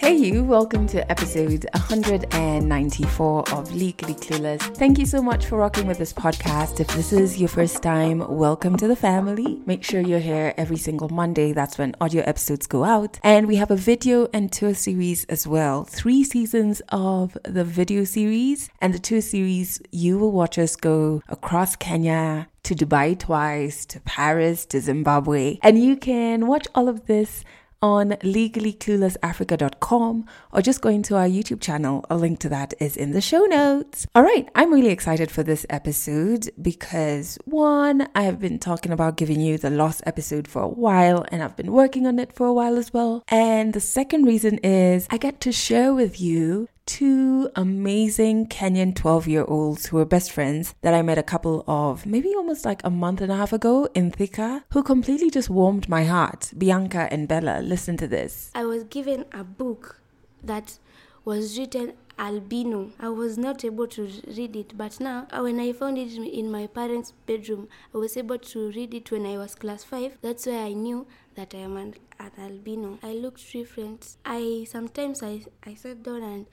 Hey, you, welcome to episode 194 of Legally Clueless. Thank you so much for rocking with this podcast. If this is your first time, welcome to the family. Make sure you're here every single Monday. That's when audio episodes go out. And we have a video and tour series as well. Three seasons of the video series and the tour series. You will watch us go across Kenya, to Dubai twice, to Paris, to Zimbabwe. And you can watch all of this on legallycluelessafrica.com or just going to our YouTube channel. A link to that is in the show notes. All right, I'm really excited for this episode because one, I have been talking about giving you the lost episode for a while and I've been working on it for a while as well. And the second reason is I get to share with you two amazing Kenyan 12 year olds who are best friends that I met a couple of maybe almost like a month and a half ago in Thika who completely just warmed my heart. Bianca and Bella, listen to this. I was given a book that was written albino. I was not able to read it, but now uh, when I found it in my parents' bedroom, I was able to read it when I was class 5. That's why I knew that I am an, an albino. I looked different. I sometimes I, I sat down and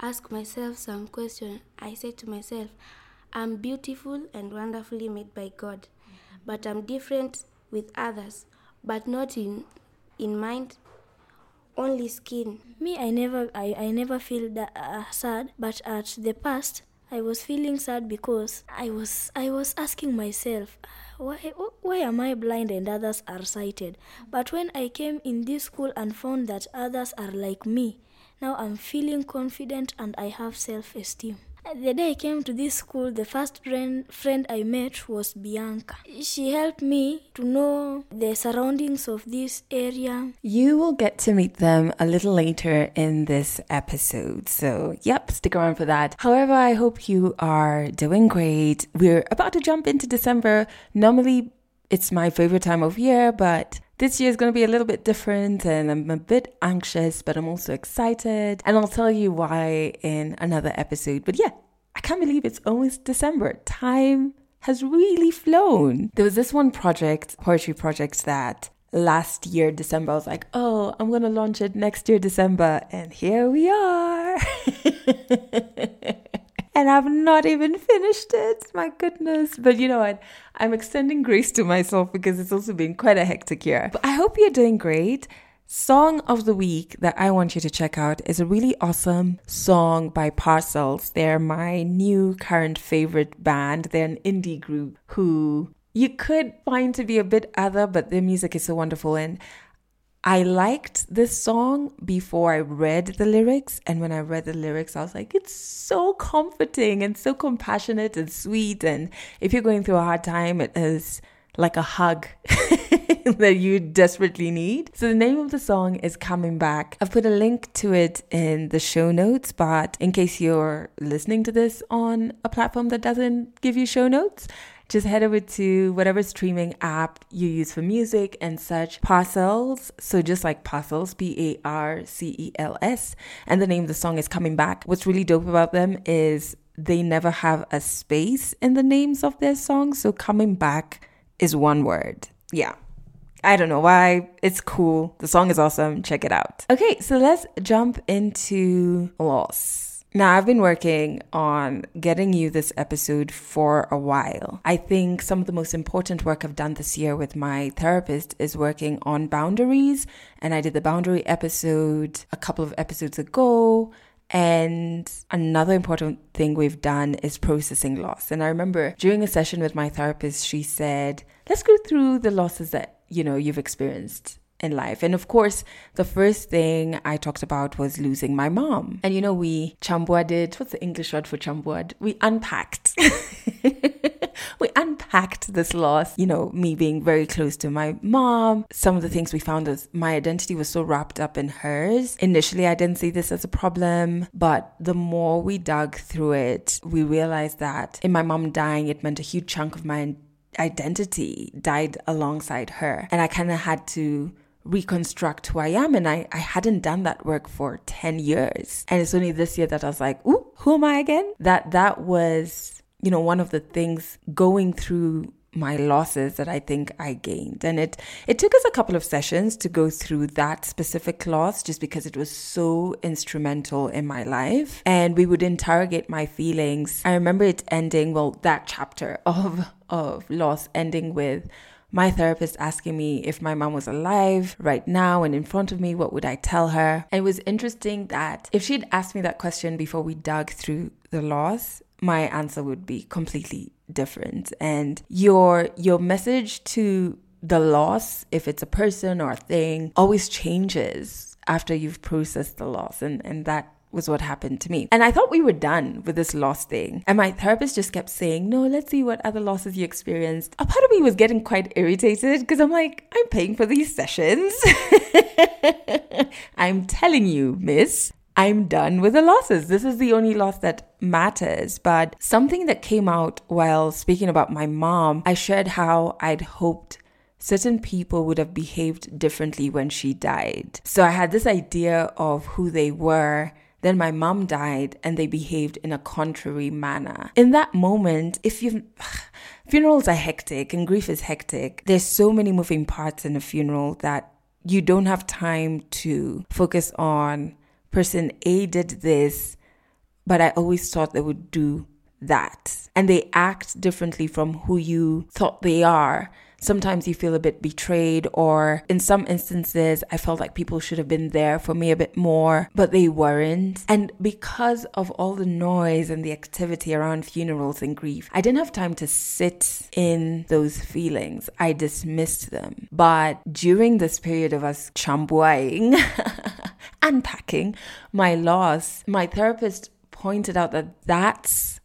ask myself some question. I said to myself, I'm beautiful and wonderfully made by God, but I'm different with others, but not in in mind only skin. Me, I never, I, I never feel uh, sad. But at the past, I was feeling sad because I was, I was asking myself, why, why am I blind and others are sighted? But when I came in this school and found that others are like me, now I'm feeling confident and I have self-esteem. The day I came to this school, the first friend, friend I met was Bianca. She helped me to know the surroundings of this area. You will get to meet them a little later in this episode. So, yep, stick around for that. However, I hope you are doing great. We're about to jump into December. Normally, it's my favorite time of year, but this year is going to be a little bit different and I'm a bit anxious, but I'm also excited. And I'll tell you why in another episode. But yeah, I can't believe it's almost December. Time has really flown. There was this one project, poetry project that last year December I was like, "Oh, I'm going to launch it next year December." And here we are. and I've not even finished it. My goodness. But you know what? I'm extending grace to myself because it's also been quite a hectic year. But I hope you're doing great. Song of the week that I want you to check out is a really awesome song by Parcels. They're my new current favorite band. They're an indie group who you could find to be a bit other, but their music is so wonderful. And I liked this song before I read the lyrics. And when I read the lyrics, I was like, it's so comforting and so compassionate and sweet. And if you're going through a hard time, it is like a hug that you desperately need. So the name of the song is Coming Back. I've put a link to it in the show notes, but in case you're listening to this on a platform that doesn't give you show notes, just head over to whatever streaming app you use for music and search Parcels. So just like Parcels, P A R C E L S. And the name of the song is Coming Back. What's really dope about them is they never have a space in the names of their songs. So Coming Back is one word. Yeah. I don't know why. It's cool. The song is awesome. Check it out. Okay, so let's jump into Loss. Now, I've been working on getting you this episode for a while. I think some of the most important work I've done this year with my therapist is working on boundaries. And I did the boundary episode a couple of episodes ago. And another important thing we've done is processing loss. And I remember during a session with my therapist, she said, let's go through the losses that, you know, you've experienced in life. And of course, the first thing I talked about was losing my mom. And you know, we chambuaded, what's the English word for chambuad? We unpacked. we unpacked this loss, you know, me being very close to my mom. Some of the things we found is my identity was so wrapped up in hers. Initially, I didn't see this as a problem, but the more we dug through it, we realized that in my mom dying, it meant a huge chunk of my identity died alongside her. And I kind of had to reconstruct who I am. And I, I hadn't done that work for 10 years. And it's only this year that I was like, ooh, who am I again? That that was, you know, one of the things going through my losses that I think I gained. And it it took us a couple of sessions to go through that specific loss just because it was so instrumental in my life. And we would interrogate my feelings. I remember it ending, well, that chapter of of loss ending with my therapist asking me if my mom was alive right now and in front of me, what would I tell her? And it was interesting that if she'd asked me that question before we dug through the loss, my answer would be completely different. And your your message to the loss, if it's a person or a thing, always changes after you've processed the loss. And and that was what happened to me. And I thought we were done with this loss thing. And my therapist just kept saying, No, let's see what other losses you experienced. A part of me was getting quite irritated because I'm like, I'm paying for these sessions. I'm telling you, miss, I'm done with the losses. This is the only loss that matters. But something that came out while speaking about my mom, I shared how I'd hoped certain people would have behaved differently when she died. So I had this idea of who they were then my mom died and they behaved in a contrary manner. In that moment, if you funerals are hectic and grief is hectic, there's so many moving parts in a funeral that you don't have time to focus on person A did this, but I always thought they would do that. And they act differently from who you thought they are sometimes you feel a bit betrayed, or in some instances, I felt like people should have been there for me a bit more, but they weren't. And because of all the noise and the activity around funerals and grief, I didn't have time to sit in those feelings. I dismissed them. But during this period of us chambuaing, unpacking my loss, my therapist pointed out that that's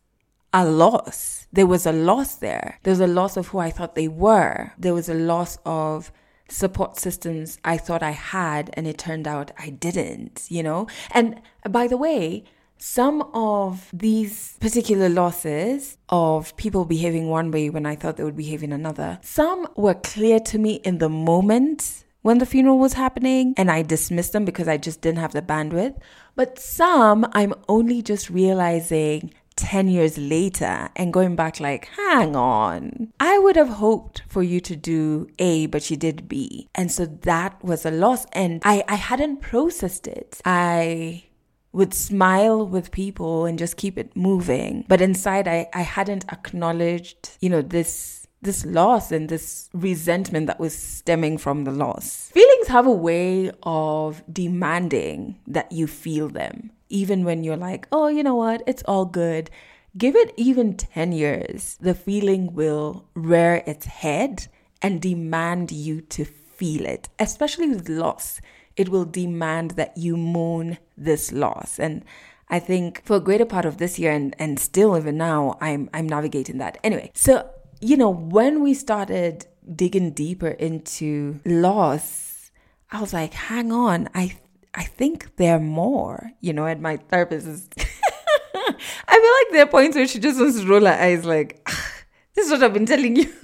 a loss there was a loss there. There was a loss of who I thought they were. There was a loss of support systems I thought I had, and it turned out I didn't, you know? And uh, by the way, some of these particular losses of people behaving one way when I thought they would behave in another, some were clear to me in the moment when the funeral was happening and I dismissed them because I just didn't have the bandwidth. But some I'm only just realizing 10 years later and going back like, hang on, I would have hoped for you to do A, but you did B. And so that was a loss. And I, I hadn't processed it. I would smile with people and just keep it moving. But inside, I, I hadn't acknowledged, you know, this this loss and this resentment that was stemming from the loss. Feelings have a way of demanding that you feel them even when you're like, oh, you know what, it's all good. Give it even 10 years, the feeling will rear its head and demand you to feel it, especially with loss. It will demand that you mourn this loss. And I think for a greater part of this year and, and still even now, I'm I'm navigating that. Anyway, so you know, when we started digging deeper into loss, I was like, hang on, I I think there are more, you know, and my therapist is. I feel like there are points where she just wants to roll her eyes, like, this is what I've been telling you.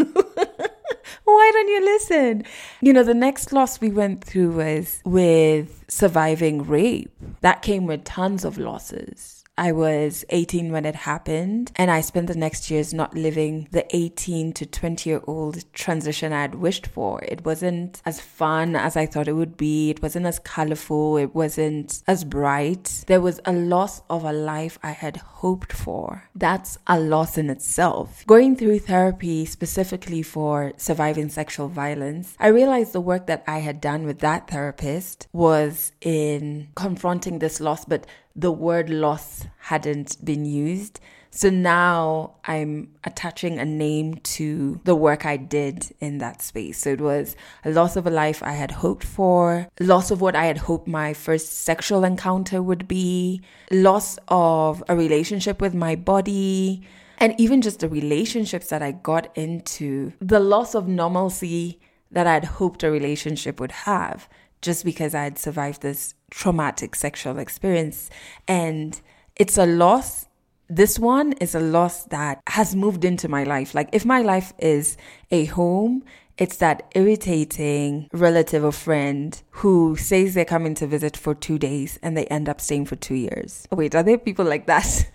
Why don't you listen? You know, the next loss we went through was with surviving rape. That came with tons of losses I was 18 when it happened, and I spent the next years not living the 18 to 20 year old transition I had wished for. It wasn't as fun as I thought it would be, it wasn't as colorful, it wasn't as bright. There was a loss of a life I had hoped for. That's a loss in itself. Going through therapy specifically for surviving sexual violence, I realized the work that I had done with that therapist was in confronting this loss, but the word loss hadn't been used. So now I'm attaching a name to the work I did in that space. So it was a loss of a life I had hoped for, loss of what I had hoped my first sexual encounter would be, loss of a relationship with my body, and even just the relationships that I got into, the loss of normalcy that I'd hoped a relationship would have just because I had survived this traumatic sexual experience. And it's a loss. This one is a loss that has moved into my life. Like, if my life is a home, it's that irritating relative or friend who says they're coming to visit for two days and they end up staying for two years. Wait, are there people like that?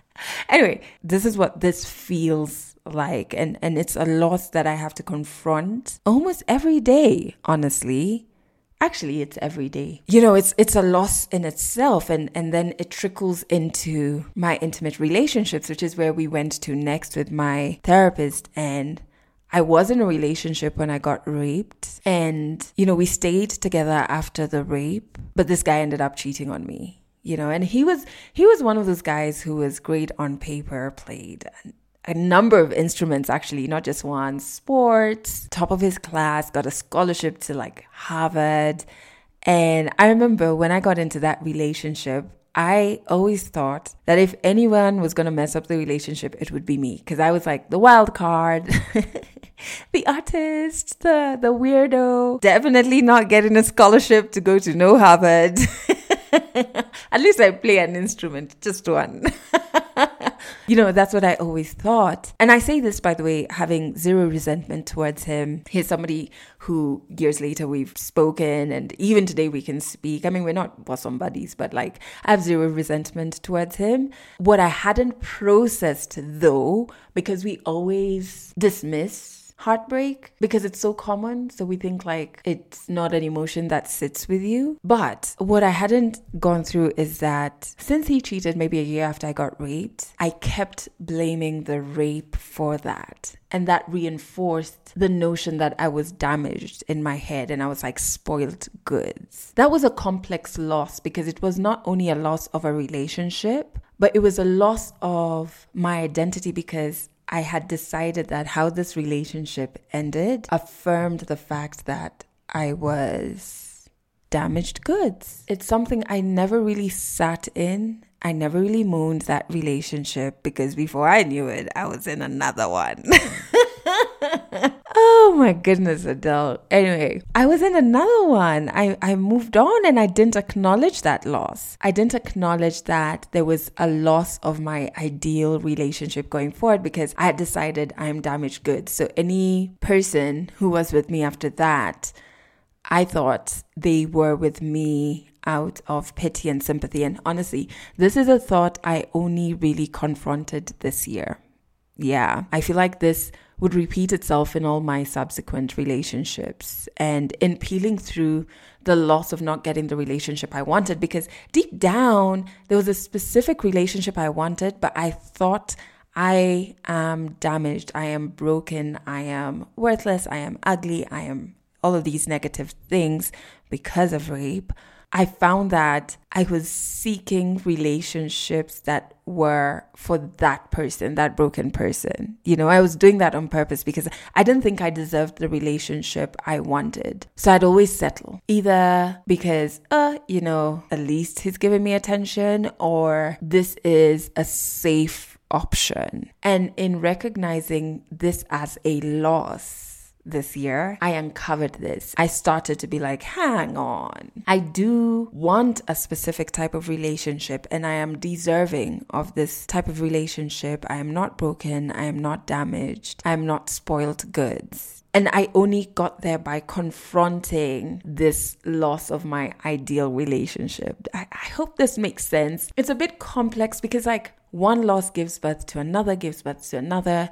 anyway, this is what this feels like and and it's a loss that I have to confront almost every day, honestly. Actually, it's every day. You know, it's it's a loss in itself and and then it trickles into my intimate relationships, which is where we went to next with my therapist. And I was in a relationship when I got raped. And you know, we stayed together after the rape, but this guy ended up cheating on me you know? And he was he was one of those guys who was great on paper played a number of instruments actually not just one sports top of his class got a scholarship to like harvard and i remember when i got into that relationship I always thought that if anyone was going to mess up the relationship, it would be me because I was like the wild card, the artist, the the weirdo, definitely not getting a scholarship to go to no Harvard. At least I play an instrument, just one. you know, that's what I always thought. And I say this, by the way, having zero resentment towards him. He's somebody who years later we've spoken, and even today we can speak. I mean, we're not bosom buddies, but like I have zero resentment towards him. What I hadn't processed though, because we always dismiss heartbreak because it's so common. So we think like it's not an emotion that sits with you. But what I hadn't gone through is that since he cheated maybe a year after I got raped, I kept blaming the rape for that. And that reinforced the notion that I was damaged in my head and I was like spoiled goods. That was a complex loss because it was not only a loss of a relationship, but it was a loss of my identity because I had decided that how this relationship ended affirmed the fact that I was damaged goods. It's something I never really sat in. I never really moaned that relationship because before I knew it, I was in another one. oh my goodness, Adele. Anyway, I was in another one. I, I moved on and I didn't acknowledge that loss. I didn't acknowledge that there was a loss of my ideal relationship going forward because I had decided I'm damaged goods. So any person who was with me after that, I thought they were with me out of pity and sympathy. And honestly, this is a thought I only really confronted this year. Yeah, I feel like this would repeat itself in all my subsequent relationships and in peeling through the loss of not getting the relationship I wanted because deep down there was a specific relationship I wanted, but I thought I am damaged, I am broken, I am worthless, I am ugly, I am all of these negative things because of rape. I found that I was seeking relationships that were for that person, that broken person. You know, I was doing that on purpose because I didn't think I deserved the relationship I wanted. So I'd always settle either because, uh, you know, at least he's giving me attention or this is a safe option. And in recognizing this as a loss, this year, I uncovered this. I started to be like, hang on. I do want a specific type of relationship and I am deserving of this type of relationship. I am not broken. I am not damaged. I am not spoiled goods. And I only got there by confronting this loss of my ideal relationship. I, I hope this makes sense. It's a bit complex because, like, one loss gives birth to another, gives birth to another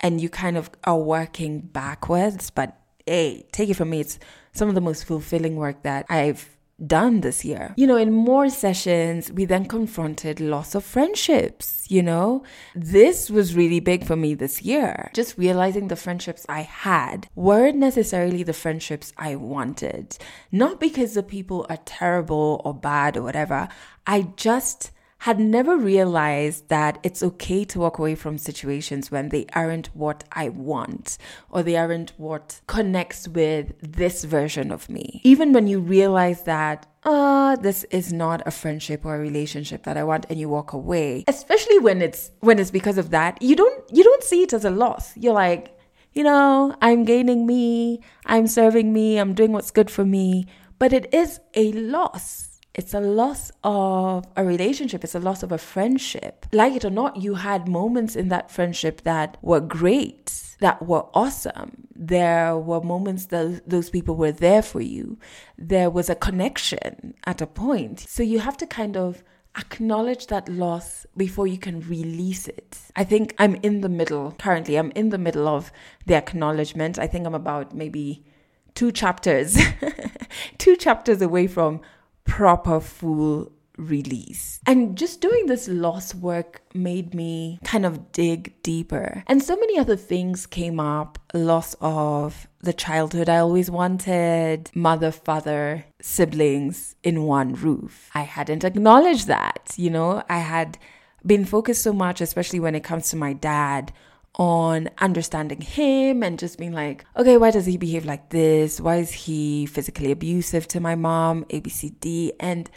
and you kind of are working backwards. But hey, take it from me, it's some of the most fulfilling work that I've done this year. You know, in more sessions, we then confronted loss of friendships. You know, this was really big for me this year. Just realizing the friendships I had weren't necessarily the friendships I wanted. Not because the people are terrible or bad or whatever. I just had never realized that it's okay to walk away from situations when they aren't what I want or they aren't what connects with this version of me. Even when you realize that uh this is not a friendship or a relationship that I want and you walk away especially when it's when it's because of that you don't you don't see it as a loss you're like you know I'm gaining me I'm serving me I'm doing what's good for me but it is a loss it's a loss of a relationship. It's a loss of a friendship. Like it or not, you had moments in that friendship that were great, that were awesome. There were moments that those people were there for you. There was a connection at a point. So you have to kind of acknowledge that loss before you can release it. I think I'm in the middle currently. I'm in the middle of the acknowledgement. I think I'm about maybe two chapters, two chapters away from proper full release. And just doing this loss work made me kind of dig deeper. And so many other things came up loss of the childhood I always wanted, mother, father, siblings in one roof. I hadn't acknowledged that, you know, I had been focused so much, especially when it comes to my dad, on understanding him and just being like, okay, why does he behave like this? Why is he physically abusive to my mom? ABCD. And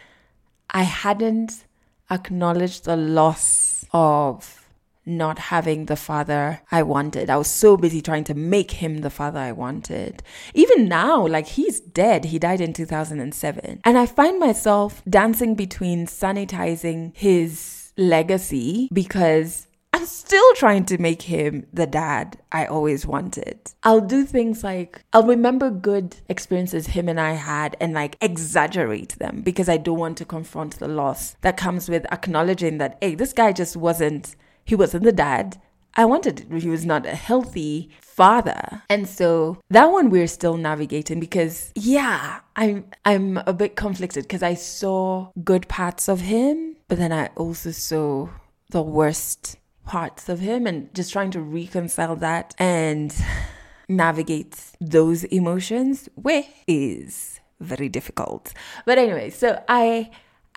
I hadn't acknowledged the loss of not having the father I wanted. I was so busy trying to make him the father I wanted. Even now, like he's dead. He died in 2007. And I find myself dancing between sanitizing his legacy because I'm still trying to make him the dad I always wanted. I'll do things like I'll remember good experiences him and I had and like exaggerate them because I don't want to confront the loss that comes with acknowledging that, hey, this guy just wasn't, he wasn't the dad. I wanted he was not a healthy father. And so that one we're still navigating because yeah, I'm I'm a bit conflicted because I saw good parts of him, but then I also saw the worst parts of him and just trying to reconcile that and navigate those emotions which is very difficult. But anyway, so I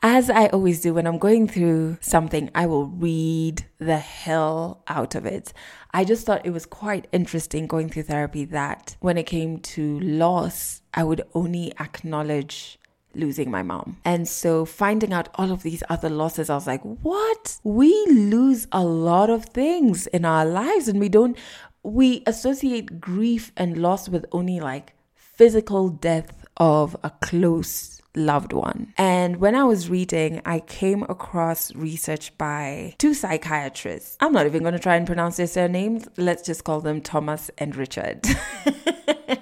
as I always do when I'm going through something, I will read the hell out of it. I just thought it was quite interesting going through therapy that when it came to loss, I would only acknowledge losing my mom. And so finding out all of these other losses, I was like, what? We lose a lot of things in our lives and we don't, we associate grief and loss with only like physical death of a close loved one. And when I was reading, I came across research by two psychiatrists. I'm not even going to try and pronounce their surnames. Let's just call them Thomas and Richard.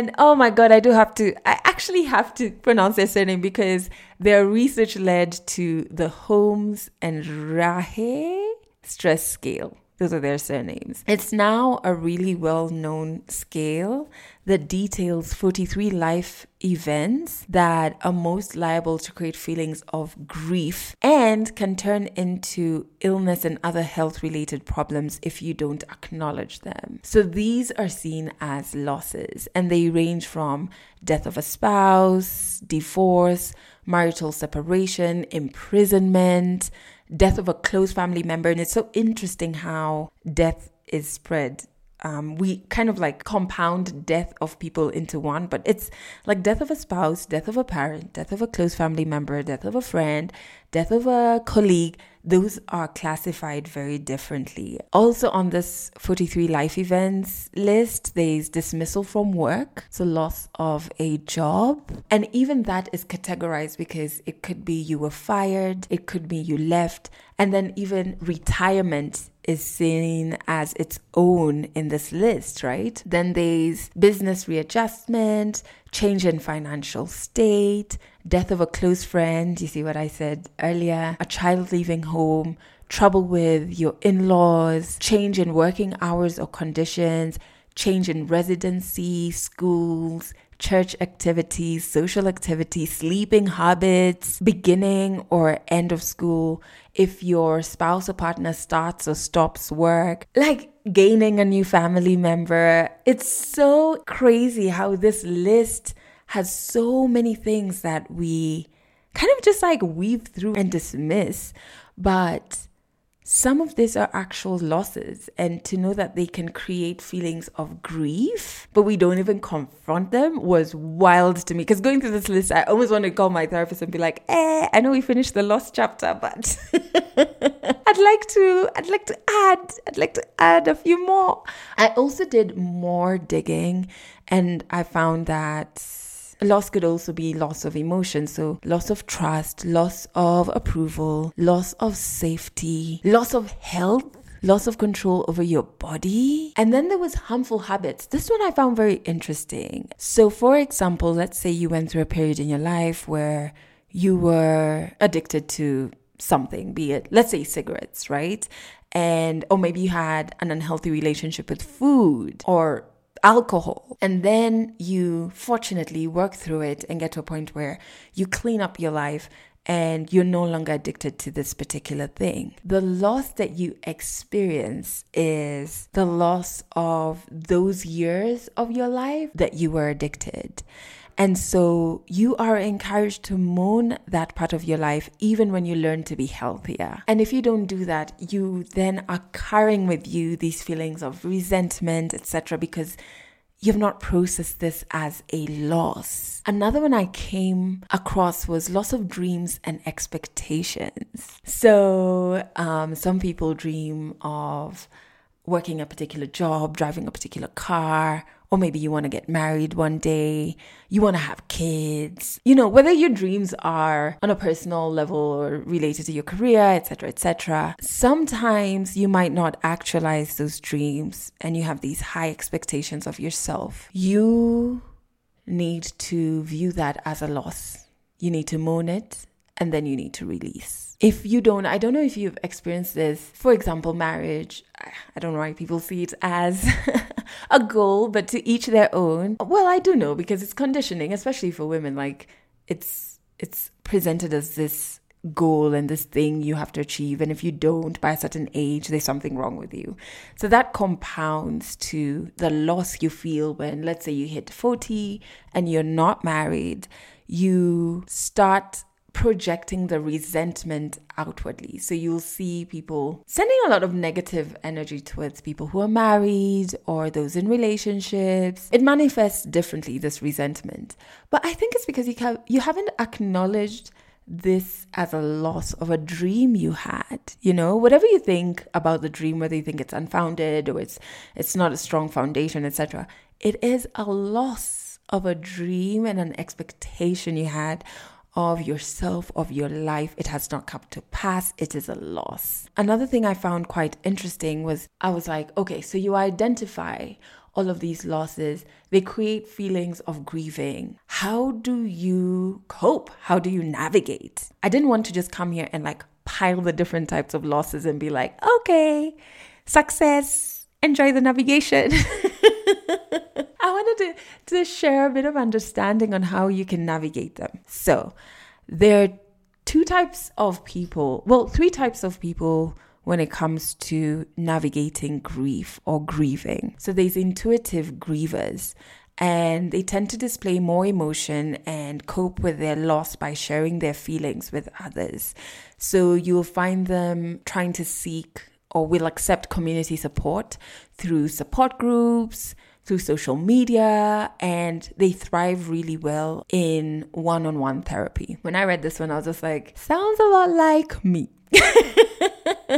And oh my God, I do have to, I actually have to pronounce their surname because their research led to the Holmes and Rahe stress scale. Those are their surnames. It's now a really well known scale that details 43 life events that are most liable to create feelings of grief and can turn into illness and other health related problems if you don't acknowledge them. So these are seen as losses and they range from death of a spouse, divorce, marital separation, imprisonment, death of a close family member. And it's so interesting how death is spread. Um, we kind of like compound death of people into one, but it's like death of a spouse, death of a parent, death of a close family member, death of a friend, death of a colleague, those are classified very differently. Also, on this 43 life events list, there's dismissal from work, so loss of a job. And even that is categorized because it could be you were fired, it could be you left, and then even retirement is seen as its own in this list, right? Then there's business readjustment, change in financial state, death of a close friend, you see what I said earlier, a child leaving home, trouble with your in laws, change in working hours or conditions, change in residency, schools, church activities, social activities, sleeping habits, beginning or end of school, if your spouse or partner starts or stops work, like gaining a new family member. It's so crazy how this list has so many things that we kind of just like weave through and dismiss. But some of these are actual losses, and to know that they can create feelings of grief, but we don't even confront them was wild to me. Because going through this list, I almost want to call my therapist and be like, "Eh, I know we finished the lost chapter, but I'd like to, I'd like to add, I'd like to add a few more." I also did more digging, and I found that Loss could also be loss of emotion. So, loss of trust, loss of approval, loss of safety, loss of health loss of control over your body. And then there was harmful habits. This one I found very interesting. So for example, let's say you went through a period in your life where you were addicted to something, be it, let's say, cigarettes, right? And, or maybe you had an unhealthy relationship with food or alcohol. And then you fortunately work through it and get to a point where you clean up your life and you're no longer addicted to this particular thing. The loss that you experience is the loss of those years of your life that you were addicted. And so you are encouraged to mourn that part of your life even when you learn to be healthier. And if you don't do that, you then are carrying with you these feelings of resentment, etc., because you've not processed this as a loss. Another one I came across was loss of dreams and expectations. So, um, some people dream of working a particular job, driving a particular car, or maybe you want to get married one day, you want to have kids. You know, whether your dreams are on a personal level or related to your career, etc., etc. Sometimes you might not actualize those dreams and you have these high expectations of yourself. You need to view that as a loss. You need to mourn it and then you need to release. If you don't, I don't know if you've experienced this. For example, marriage, I don't know why people see it as a goal, but to each their own. Well, I do know because it's conditioning, especially for women. Like it's it's presented as this goal and this thing you have to achieve and if you don't by a certain age there's something wrong with you so that compounds to the loss you feel when let's say you hit 40 and you're not married you start projecting the resentment outwardly. So you'll see people sending a lot of negative energy towards people who are married or those in relationships. It manifests differently, this resentment. But I think it's because you, have, you haven't acknowledged this as a loss of a dream you had you know whatever you think about the dream whether you think it's unfounded or it's it's not a strong foundation etc it is a loss of a dream and an expectation you had of yourself, of your life. It has not come to pass. It is a loss. Another thing I found quite interesting was I was like, okay, so you identify all of these losses, they create feelings of grieving. How do you cope? How do you navigate? I didn't want to just come here and like pile the different types of losses and be like, okay, success, enjoy the navigation. Wanted to, to share a bit of understanding on how you can navigate them. So, there are two types of people, well, three types of people when it comes to navigating grief or grieving. So, there's intuitive grievers, and they tend to display more emotion and cope with their loss by sharing their feelings with others. So, you'll find them trying to seek or will accept community support through support groups through social media and they thrive really well in one on one therapy. When I read this one, I was just like, sounds a lot like me.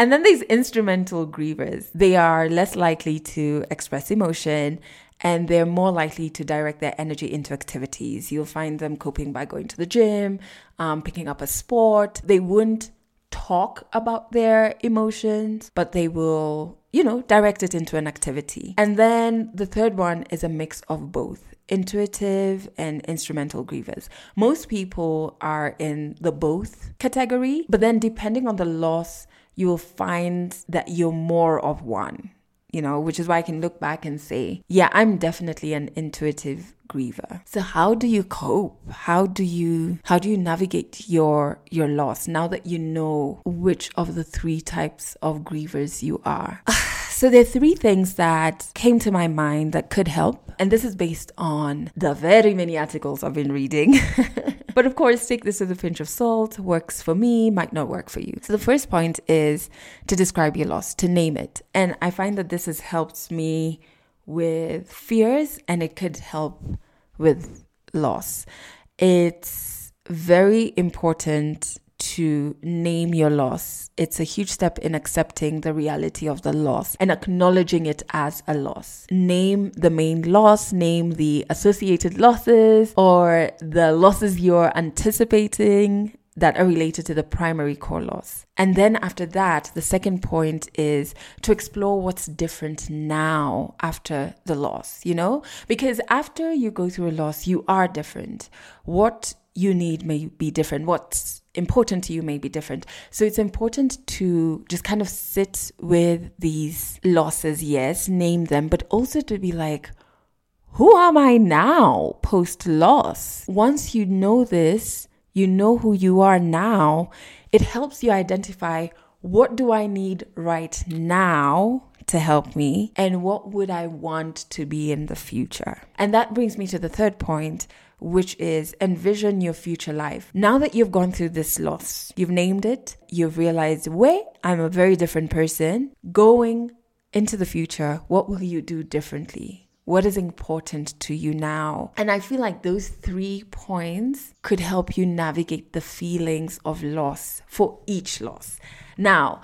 and then these instrumental grievers, they are less likely to express emotion and they're more likely to direct their energy into activities. You'll find them coping by going to the gym, um, picking up a sport. They wouldn't talk about their emotions, but they will you know, direct it into an activity. And then the third one is a mix of both intuitive and instrumental grievers. Most people are in the both category, but then depending on the loss, you will find that you're more of one you know, which is why I can look back and say, yeah, I'm definitely an intuitive griever. So how do you cope? How do you how do you navigate your your loss now that you know which of the three types of grievers you are? So there are three things that came to my mind that could help. And this is based on the very many articles I've been reading. but of course, take this with a pinch of salt. Works for me, might not work for you. So the first point is to describe your loss, to name it. And I find that this has helped me with fears and it could help with loss. It's very important to name your loss. It's a huge step in accepting the reality of the loss and acknowledging it as a loss. Name the main loss, name the associated losses or the losses you're anticipating that are related to the primary core loss. And then after that, the second point is to explore what's different now after the loss, you know? Because after you go through a loss, you are different. What you need may be different. What's important to you may be different. So it's important to just kind of sit with these losses, yes, name them, but also to be like, who am I now post loss? Once you know this, you know who you are now, it helps you identify what do I need right now to help me and what would I want to be in the future. And that brings me to the third point, which is envision your future life. Now that you've gone through this loss, you've named it, you've realized, wait, I'm a very different person. Going into the future, what will you do differently? What is important to you now? And I feel like those three points could help you navigate the feelings of loss for each loss. Now,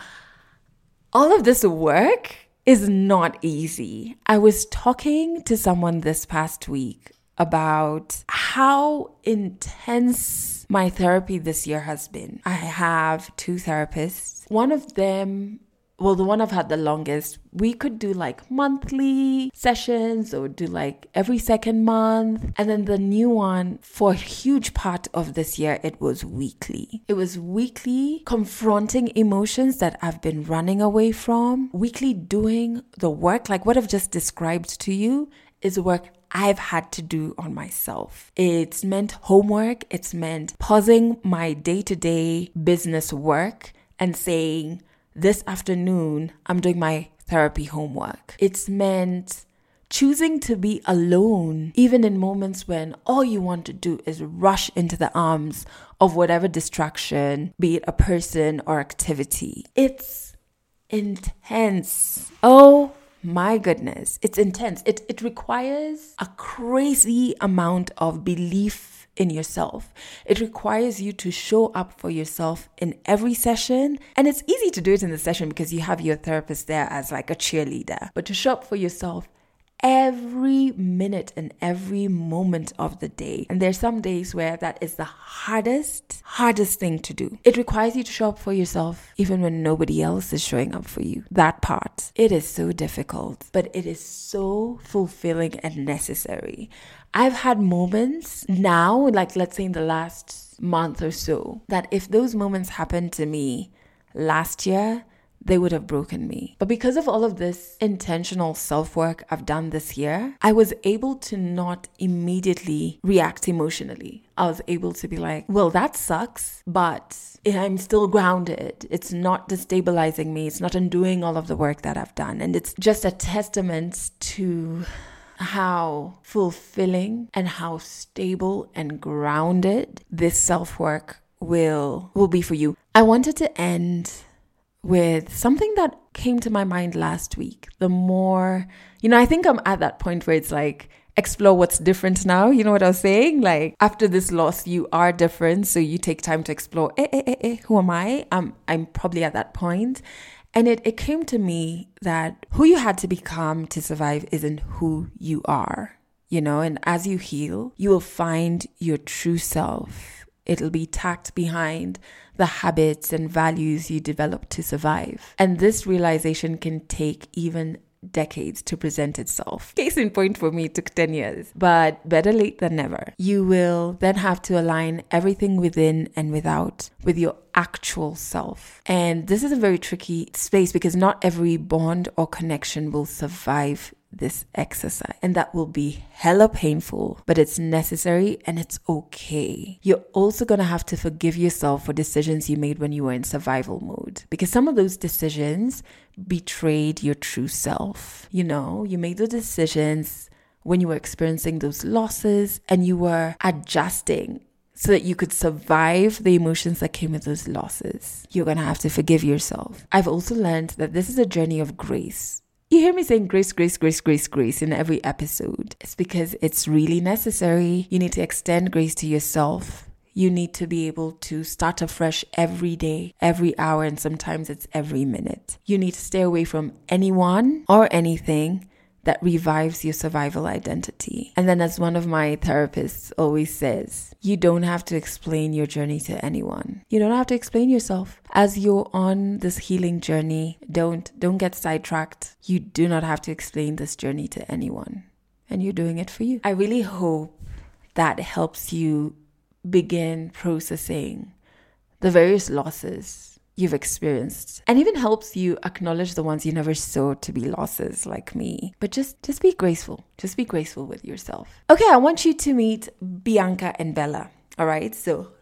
all of this work is not easy. I was talking to someone this past week about how intense my therapy this year has been. I have two therapists. One of them well, the one I've had the longest, we could do like monthly sessions or do like every second month. And then the new one, for a huge part of this year, it was weekly. It was weekly confronting emotions that I've been running away from, weekly doing the work, like what I've just described to you is work I've had to do on myself. It's meant homework, it's meant pausing my day to day business work and saying, this afternoon, I'm doing my therapy homework. It's meant choosing to be alone, even in moments when all you want to do is rush into the arms of whatever distraction, be it a person or activity. It's intense. Oh my goodness, it's intense. It, it requires a crazy amount of belief in yourself. It requires you to show up for yourself in every session. And it's easy to do it in the session because you have your therapist there as like a cheerleader. But to show up for yourself every minute and every moment of the day. And there's some days where that is the hardest, hardest thing to do. It requires you to show up for yourself even when nobody else is showing up for you. That part, it is so difficult, but it is so fulfilling and necessary. I've had moments now, like let's say in the last month or so, that if those moments happened to me last year, they would have broken me. But because of all of this intentional self work I've done this year, I was able to not immediately react emotionally. I was able to be like, well, that sucks, but I'm still grounded. It's not destabilizing me. It's not undoing all of the work that I've done. And it's just a testament to how fulfilling and how stable and grounded this self-work will will be for you. I wanted to end with something that came to my mind last week. The more, you know, I think I'm at that point where it's like explore what's different now. You know what I was saying? Like after this loss, you are different, so you take time to explore. Eh, eh, eh, eh, who am I? I'm I'm probably at that point. And it, it came to me that who you had to become to survive isn't who you are, you know, and as you heal, you will find your true self. It'll be tacked behind the habits and values you develop to survive. And this realization can take even decades to present itself. Case in point for me, it took 10 years, but better late than never. You will then have to align everything within and without with your actual self. And this is a very tricky space because not every bond or connection will survive this exercise and that will be hella painful but it's necessary and it's okay you're also to have to forgive yourself for decisions you made when you were in survival mode because some of those decisions betrayed your true self you know you made the decisions when you were experiencing those losses and you were adjusting so that you could survive the emotions that came with those losses. You're gonna have to forgive yourself. I've also learned that this is a journey of grace. You hear me saying grace, grace, grace, grace, grace in every episode. It's because it's really necessary. You need to extend grace to yourself. You need to be able to start afresh every day, every hour, and sometimes it's every minute. You need to stay away from anyone or anything that revives your survival identity. And then, as one of my therapists always says, you don't have to explain your journey to anyone. You don't have to explain yourself. As you're on this healing journey, don't don't get sidetracked. You do not have to explain this journey to anyone. And you're doing it for you. I really hope that helps you begin processing the various losses you've experienced and even helps you acknowledge the ones you never saw to be losses like me. But just just be graceful. Just be graceful with yourself. Okay i want you to meet bianca and bella. All right so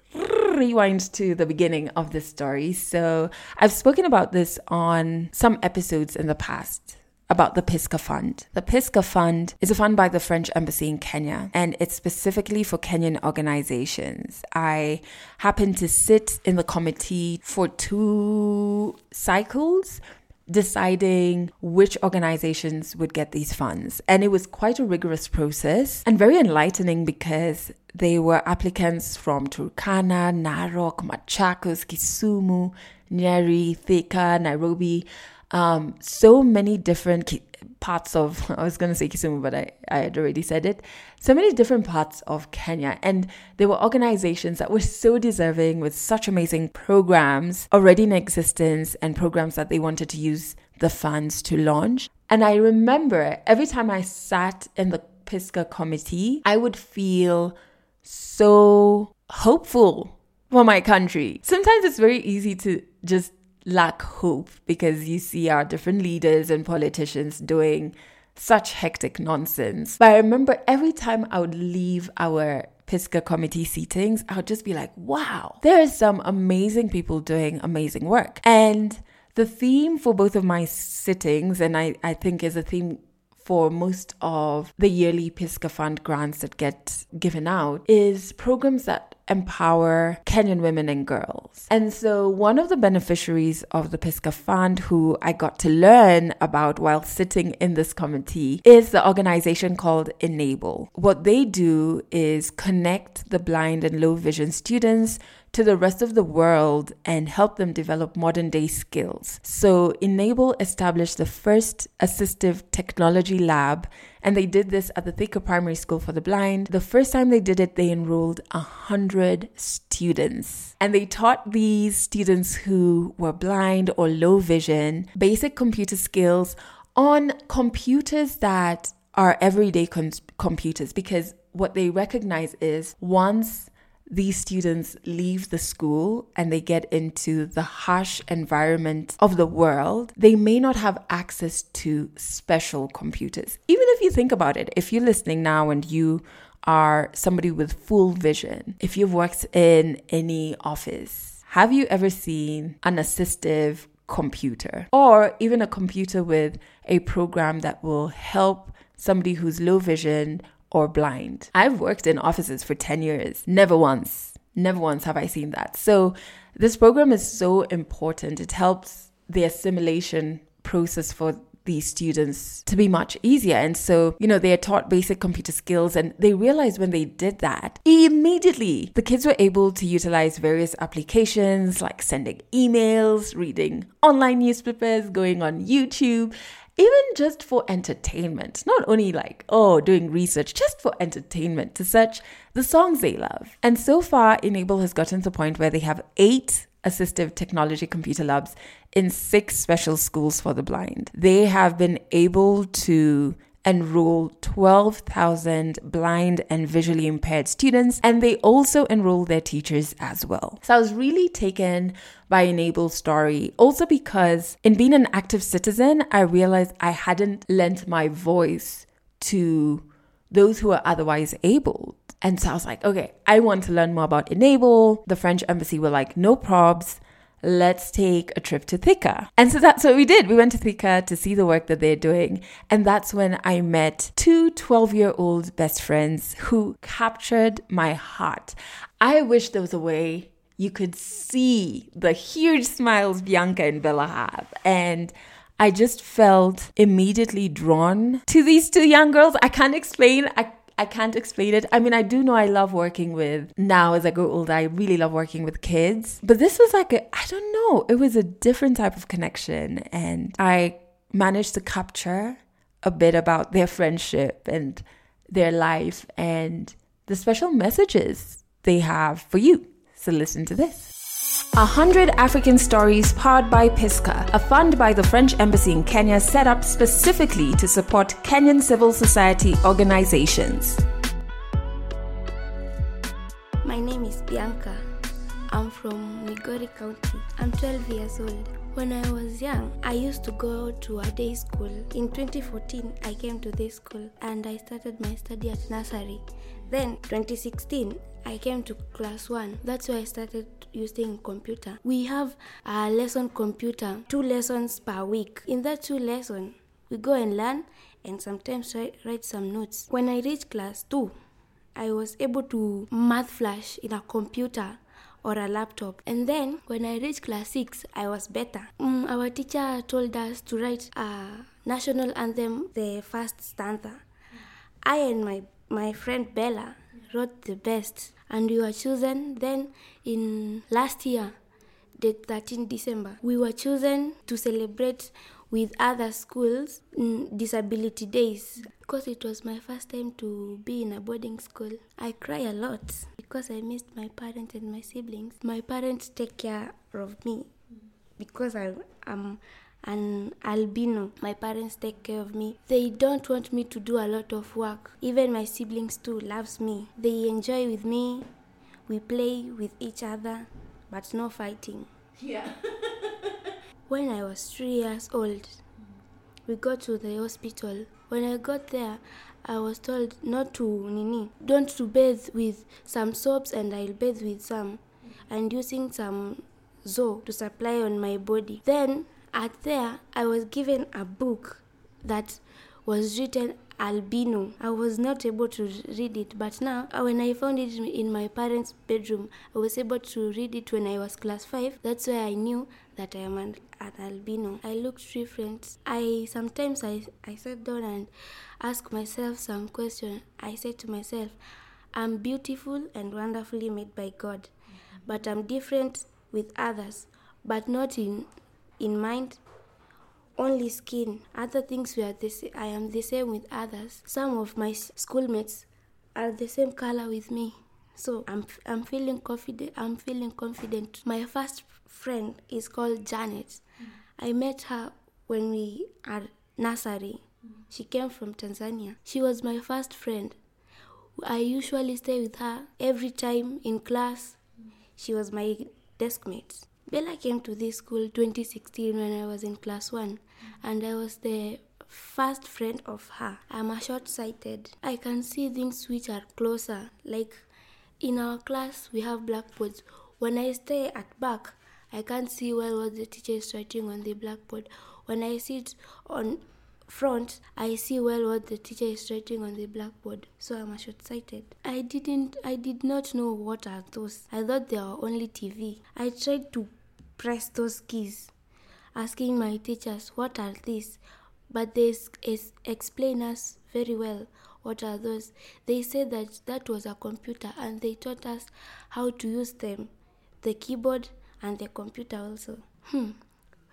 rewind to the beginning of this story. So i've spoken about this on some episodes in the past about the Pisca Fund. The Pisca Fund is a fund by the French Embassy in Kenya, and it's specifically for Kenyan organizations. I happened to sit in the committee for two cycles deciding which organizations would get these funds. And it was quite a rigorous process and very enlightening because they were applicants from Turkana, Narok, Machakos, Kisumu, Nyeri, Thika, Nairobi, um, so many different parts of I was going to say Kisumu, but I, I had already said it. So many different parts of Kenya, and there were organizations that were so deserving with such amazing programs already in existence and programs that they wanted to use the funds to launch. And I remember every time I sat in the Pisca committee, I would feel so hopeful for my country. Sometimes it's very easy to just lack hope because you see our different leaders and politicians doing such hectic nonsense. But I remember every time I would leave our Pisca committee seatings, I would just be like, wow, there are some amazing people doing amazing work. And the theme for both of my sittings, and I, I think is a theme for most of the yearly Pisca Fund grants that get given out is programs that empower Kenyan women and girls. And so one of the beneficiaries of the Pisca Fund who I got to learn about while sitting in this committee is the organization called inABLE. What they do is connect the blind and low vision students to the rest of the world and help them develop modern day skills. So, inABLE established the first assistive technology lab, and they did this at the Thika Primary School for the Blind. The first time they did it, they enrolled 100 students, and they taught these students who were blind or low vision basic computer skills on computers that are everyday con- computers because what they recognize is once these students leave the school and they get into the harsh environment of the world, they may not have access to special computers. Even if you think about it, if you're listening now and you are somebody with full vision, if you've worked in any office, have you ever seen an assistive computer or even a computer with a program that will help somebody who's low vision or blind. I've worked in offices for 10 years. Never once, never once have I seen that. So, this program is so important. It helps the assimilation process for these students to be much easier. And so, you know, they are taught basic computer skills and they realized when they did that, immediately the kids were able to utilize various applications like sending emails, reading online newspapers, going on YouTube, even just for entertainment, not only like, oh, doing research, just for entertainment to search the songs they love. And so far, inABLE has gotten to the point where they have eight assistive technology computer labs in six special schools for the blind. They have been able to enroll 12,000 blind and visually impaired students, and they also enroll their teachers as well. So I was really taken by inABLE's story, also because in being an active citizen, I realized I hadn't lent my voice to those who are otherwise able. And so I was like, okay, I want to learn more about inABLE. The French embassy were like, no probs let's take a trip to Thika. And so that's what we did. We went to Thika to see the work that they're doing. And that's when I met two 12 year old best friends who captured my heart. I wish there was a way you could see the huge smiles Bianca and Bella have. And I just felt immediately drawn to these two young girls. I can't explain. I I can't explain it. I mean, I do know I love working with now as I grow older, I really love working with kids. But this was like a, I don't know, it was a different type of connection. And I managed to capture a bit about their friendship and their life and the special messages they have for you. So listen to this. 100 African Stories powered by Pisca, a fund by the French Embassy in Kenya set up specifically to support Kenyan civil society organizations. My name is Bianca. I'm from Migori County. I'm 12 years old. When I was young, I used to go to a day school. In 2014, I came to this school and I started my study at nursery. Then, 2016, I came to class 1. That's where I started using computer. We have a lesson computer, two lessons per week. In that two lesson, we go and learn and sometimes write, write some notes. When I reached class 2, I was able to math flash in a computer or a laptop. And then when I reached class 6, I was better. Mm, our teacher told us to write a national anthem, the first stanza. I and my, my friend Bella wrote the best, and we were chosen then in last year, the 13 December. We were chosen to celebrate with other schools disability days because it was my first time to be in a boarding school i cry a lot because i missed my parents and my siblings my parents take care of me because I, i'm an albino. My parents take care of me. They don't want me to do a lot of work. Even my siblings too loves me. They enjoy with me. We play with each other but no fighting. Yeah. when I was three years old, we got to the hospital. When I got there, I was told not to nini, don't to bathe with some soaps, and I'll bathe with some, and using some zo to supply on my body. Then at there, I was given a book that was written albino. I was not able to read it, but now uh, when I found it in my parents' bedroom, I was able to read it when I was class 5. That's why I knew that I am an, an albino. I looked different. I sometimes I, I sat down and asked myself some question. I said to myself, I'm beautiful and wonderfully made by God, but I'm different with others, but not in in mind only skin. Other things were the sa- I am the same with others. Some of my schoolmates are the same color with me. So I'm I'm feeling confident. I'm feeling confident. My first friend is called Janet. Mm. I met her when we are nursery. Mm. She came from Tanzania. She was my first friend. I usually stay with her every time in class. Mm. She was my desk mate. Bella came to this school 2016 when I was in class 1 and I was the first friend of her. I'm a short sighted. I can see things which are closer. Like in our class, we have blackboards. When I stay at back, I can't see well what the teacher is writing on the blackboard. When I sit on front, I see well what the teacher is writing on the blackboard. So I'm a short sighted. I didn't I did not know what are those. I thought they were only TV. I tried to press those keys, asking my teachers what are these, but they explain us very well what are those. They said that that was a computer and they taught us how to use them, the keyboard and the computer also. Hmm.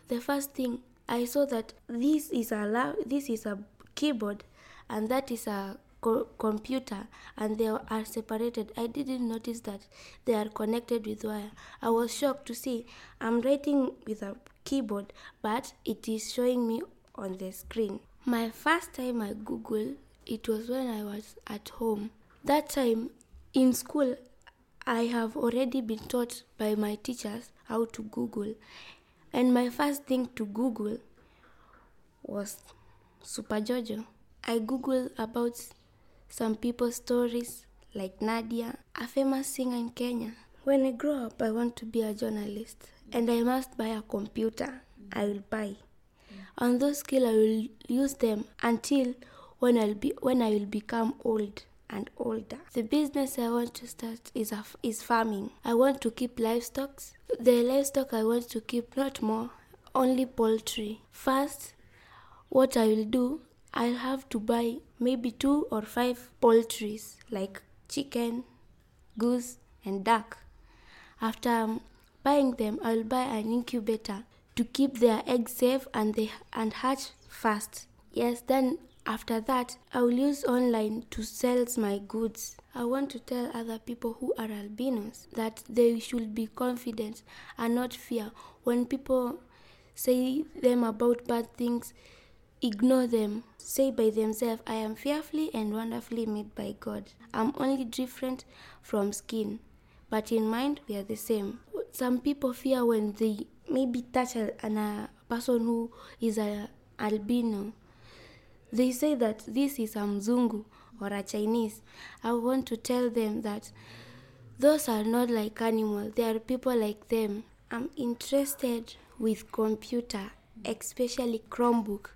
The first thing I saw that this is a this is a keyboard and that is a co- computer and they are separated. I didn't notice that they are connected with wire. I was shocked to see I'm writing with a keyboard but it is showing me on the screen. My first time I Google it was when I was at home. That time in school I have already been taught by my teachers how to Google. And my first thing to Google was Super Jojo. I Googled about some people's stories like Nadia, a famous singer in Kenya. When I grow up, I want to be a journalist and I must buy a computer. I will buy. On those skills, I will use them until when I'll be when I will become old and older. The business I want to start is a, is farming. I want to keep livestock. The livestock I want to keep not more, only poultry. First, what I will do, I'll have to buy maybe two or five poultries like chicken, goose, and duck. After um, buying them, I'll buy an incubator to keep their eggs safe and they and hatch fast. Yes, then after that, I will use online to sell my goods. I want to tell other people who are albinos that they should be confident and not fear when people say them about bad things ignore them. Say by themselves, I am fearfully and wonderfully made by God. I'm only different from skin, but in mind we are the same. Some people fear when they maybe touch a, an, a person who is a albino. They say that this is a mzungu or a Chinese. I want to tell them that those are not like animals. They are people like them. I'm interested with computer, especially Chromebook.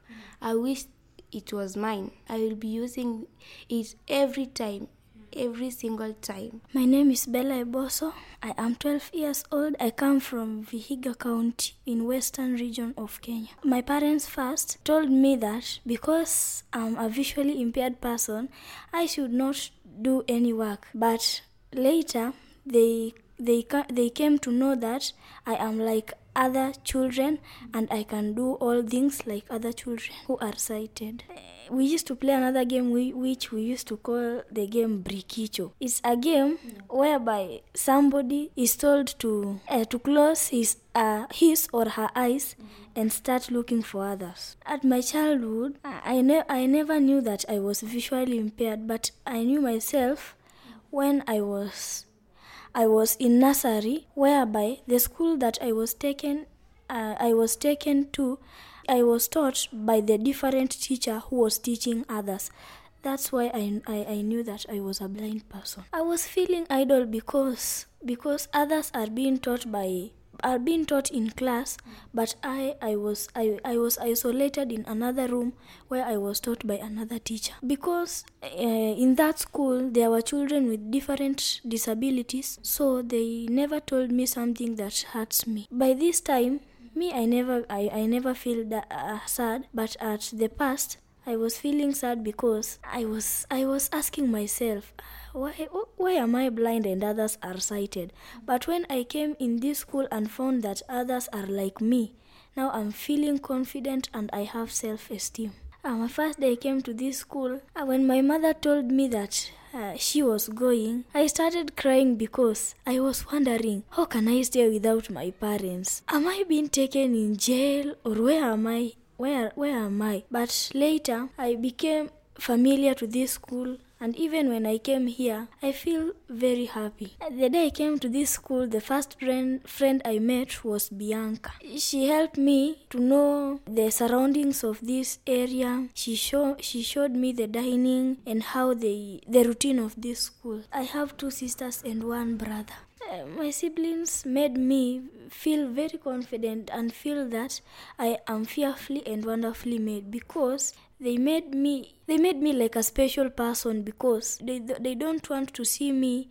I wish it was mine. I will be using it every time, every single time. My name is Bella Eboso. I am 12 years old. I come from Vihiga County in western region of Kenya. My parents first told me that because I'm a visually impaired person, I should not do any work. But later they they they came to know that I am like other children and I can do all things like other children who are sighted. We used to play another game we, which we used to call the game Brikicho. It's a game whereby somebody is told to uh, to close his uh, his or her eyes and start looking for others. At my childhood, I, ne- I never knew that I was visually impaired, but I knew myself when I was I was in nursery, whereby the school that I was taken, uh, I was taken to, I was taught by the different teacher who was teaching others. That's why I, I, I knew that I was a blind person. I was feeling idle because because others are being taught by are being taught in class but I, I was I, I was isolated in another room where I was taught by another teacher. Because uh, in that school there were children with different disabilities so they never told me something that hurts me. By this time me I never I, I never feel that, uh, sad but at the past I was feeling sad because I was I was asking myself why why am I blind and others are sighted? But when I came in this school and found that others are like me, now I'm feeling confident and I have self-esteem. Uh, my first day I came to this school, uh, when my mother told me that uh, she was going, I started crying because I was wondering how can I stay without my parents? Am I being taken in jail or where am I? Where where am I? But later I became familiar to this school and even when I came here, I feel very happy. The day I came to this school, the first friend, friend I met was Bianca. She helped me to know the surroundings of this area. She show, she showed me the dining and how they the routine of this school. I have two sisters and one brother. Uh, my siblings made me feel very confident and feel that I am fearfully and wonderfully made because they made me they made me like a special person because they they don't want to see me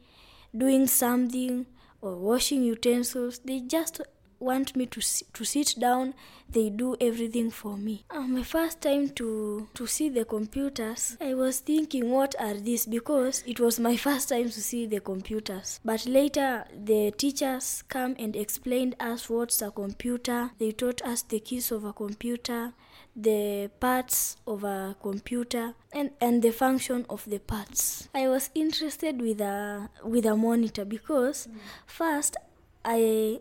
doing something or washing utensils. They just want me to to sit down. They do everything for me. Uh, my first time to to see the computers i was thinking what are these? Because it was my first time to see the computers. But later the teachers come and explained us what's a computer. They taught us the keys of a computer the parts of a computer and, and the function of the parts. I was interested with a with a monitor because mm. first I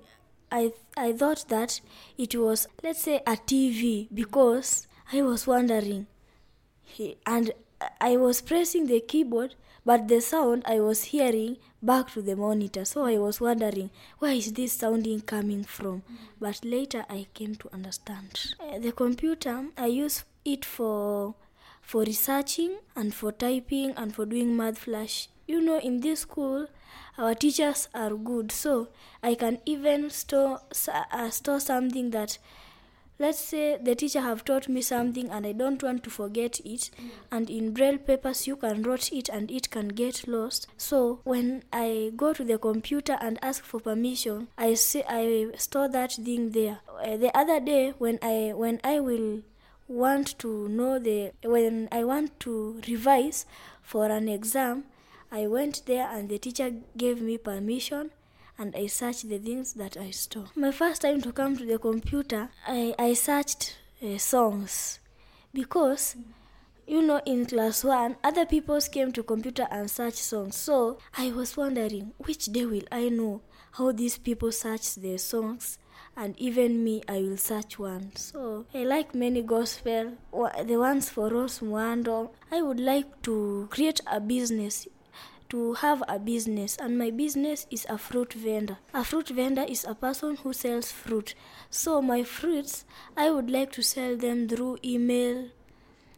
I I thought that it was let's say a TV because I was wondering and I was pressing the keyboard but the sound I was hearing back to the monitor. So I was wondering, where is this sounding coming from? But later I came to understand. Uh, the computer, I use it for for researching and for typing and for doing math flash. You know, in this school, our teachers are good, so I can even store uh, store something that let's say the teacher have taught me something and i don't want to forget it mm. and in braille papers you can write it and it can get lost so when i go to the computer and ask for permission i say i store that thing there uh, the other day when i when i will want to know the when i want to revise for an exam i went there and the teacher gave me permission and I searched the things that I store. My first time to come to the computer, I, I searched uh, songs. Because you know in class 1 other people came to computer and search songs. So i was wondering which day will i know how these people search their songs? And even me i will search one. So i like many gospel the ones for Rose Muhando i would like to create a business to have a business, and my business is a fruit vendor. A fruit vendor is a person who sells fruit. So my fruits, I would like to sell them through email,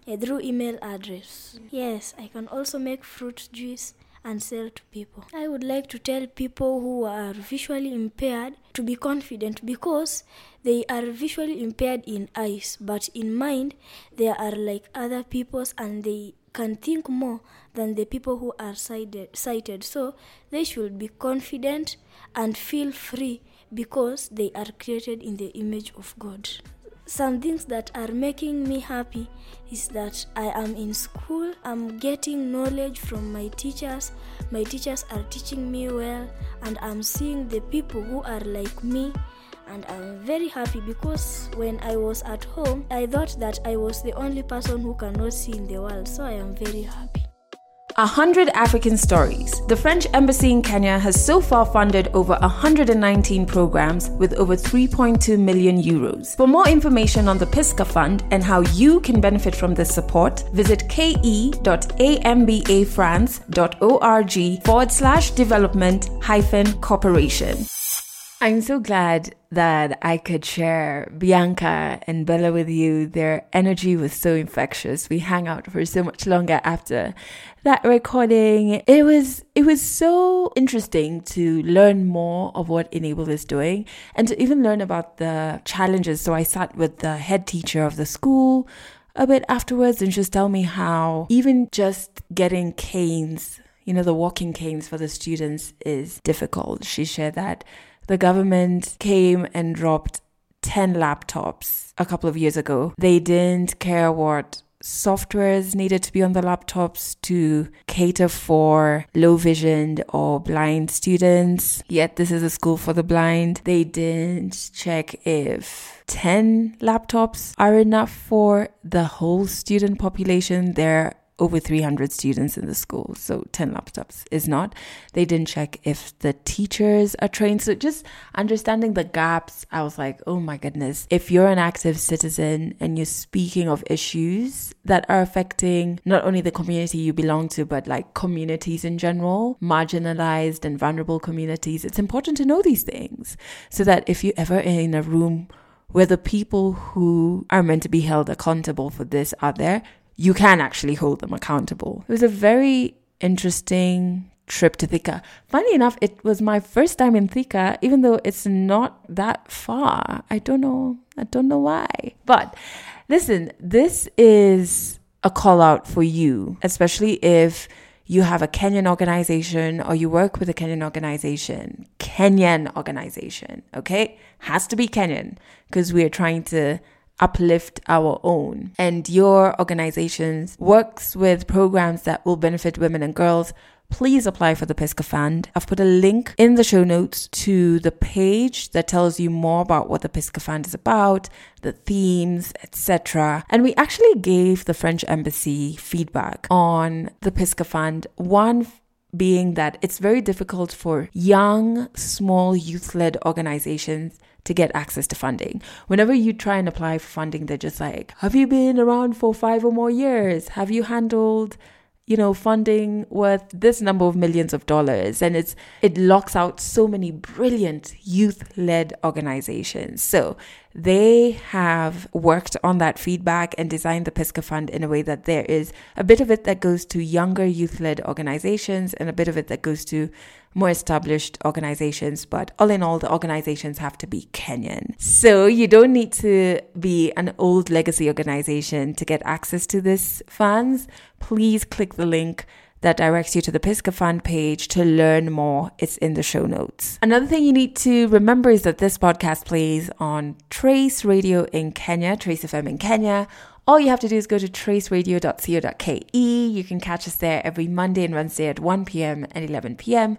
uh, through email address. Yes, I can also make fruit juice and sell to people. I would like to tell people who are visually impaired to be confident because they are visually impaired in eyes, but in mind, they are like other people's and they can think more than the people who are sighted. So they should be confident and feel free because they are created in the image of God. Some things that are making me happy is that I am in school, I'm getting knowledge from my teachers, my teachers are teaching me well, and I'm seeing the people who are like me. And I'm very happy because when I was at home, I thought that I was the only person who cannot see in the world. So I am very happy. 100 African Stories. The French Embassy in Kenya has so far funded over 119 programs with over 3.2 million euros. For more information on the Pisca Fund and how you can benefit from this support, visit ke.ambafrance.org forward slash development hyphen corporation. I'm so glad that I could share Bianca and Bella with you. Their energy was so infectious. We hung out for so much longer after that recording. It was it was so interesting to learn more of what inABLE is doing and to even learn about the challenges. So I sat with the head teacher of the school a bit afterwards and just tell me how even just getting canes you know, the walking canes for the students is difficult. She shared that the government came and dropped 10 laptops a couple of years ago. They didn't care what softwares needed to be on the laptops to cater for low visioned or blind students. Yet this is a school for the blind. They didn't check if 10 laptops are enough for the whole student population. There over 300 students in the school, so 10 laptops is not. They didn't check if the teachers are trained. So just understanding the gaps, I was like, oh my goodness. If you're an active citizen and you're speaking of issues that are affecting not only the community you belong to, but like communities in general, marginalized and vulnerable communities, it's important to know these things so that if you're ever in a room where the people who are meant to be held accountable for this are there, you can actually hold them accountable. It was a very interesting trip to Thika. Funny enough, it was my first time in Thika, even though it's not that far. I don't know. I don't know why. But listen, this is a call out for you, especially if you have a Kenyan organization or you work with a Kenyan organization. Kenyan organization, okay? Has to be Kenyan because we are trying to uplift our own. And your organizations works with programs that will benefit women and girls please apply for the Pisca Fund. I've put a link in the show notes to the page that tells you more about what the Pisca Fund is about, the themes, etc. And we actually gave the French embassy feedback on the Pisca Fund. One being that it's very difficult for young, small youth led organizations to get access to funding. Whenever you try and apply for funding, they're just like, have you been around for five or more years? Have you handled you know funding worth this number of millions of dollars and it's it locks out so many brilliant youth-led organizations so they have worked on that feedback and designed the pisca fund in a way that there is a bit of it that goes to younger youth-led organizations and a bit of it that goes to more established organizations, but all in all, the organizations have to be Kenyan. So you don't need to be an old legacy organization to get access to this funds. Please click the link that directs you to the Pisca Fund page to learn more. It's in the show notes. Another thing you need to remember is that this podcast plays on Trace Radio in Kenya, Trace FM in Kenya. All you have to do is go to traceradio.co.ke. You can catch us there every Monday and Wednesday at 1 p.m. and 11 p.m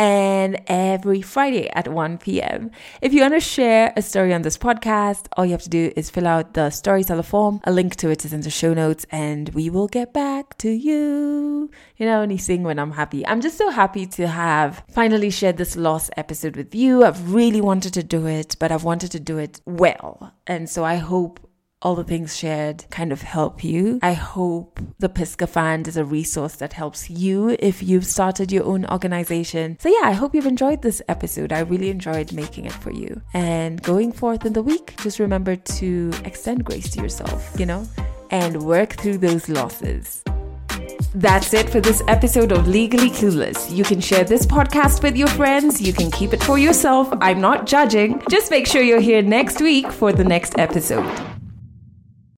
and every Friday at 1 p.m. If you want to share a story on this podcast, all you have to do is fill out the storyteller form. A link to it is in the show notes, and we will get back to you. You know, only sing when I'm happy. I'm just so happy to have finally shared this lost episode with you. I've really wanted to do it, but I've wanted to do it well. And so I hope all the things shared kind of help you. I hope the Pisca Fund is a resource that helps you if you've started your own organization. So, yeah, I hope you've enjoyed this episode. I really enjoyed making it for you. And going forth in the week, just remember to extend grace to yourself, you know, and work through those losses. That's it for this episode of Legally Clueless. You can share this podcast with your friends. You can keep it for yourself. I'm not judging. Just make sure you're here next week for the next episode.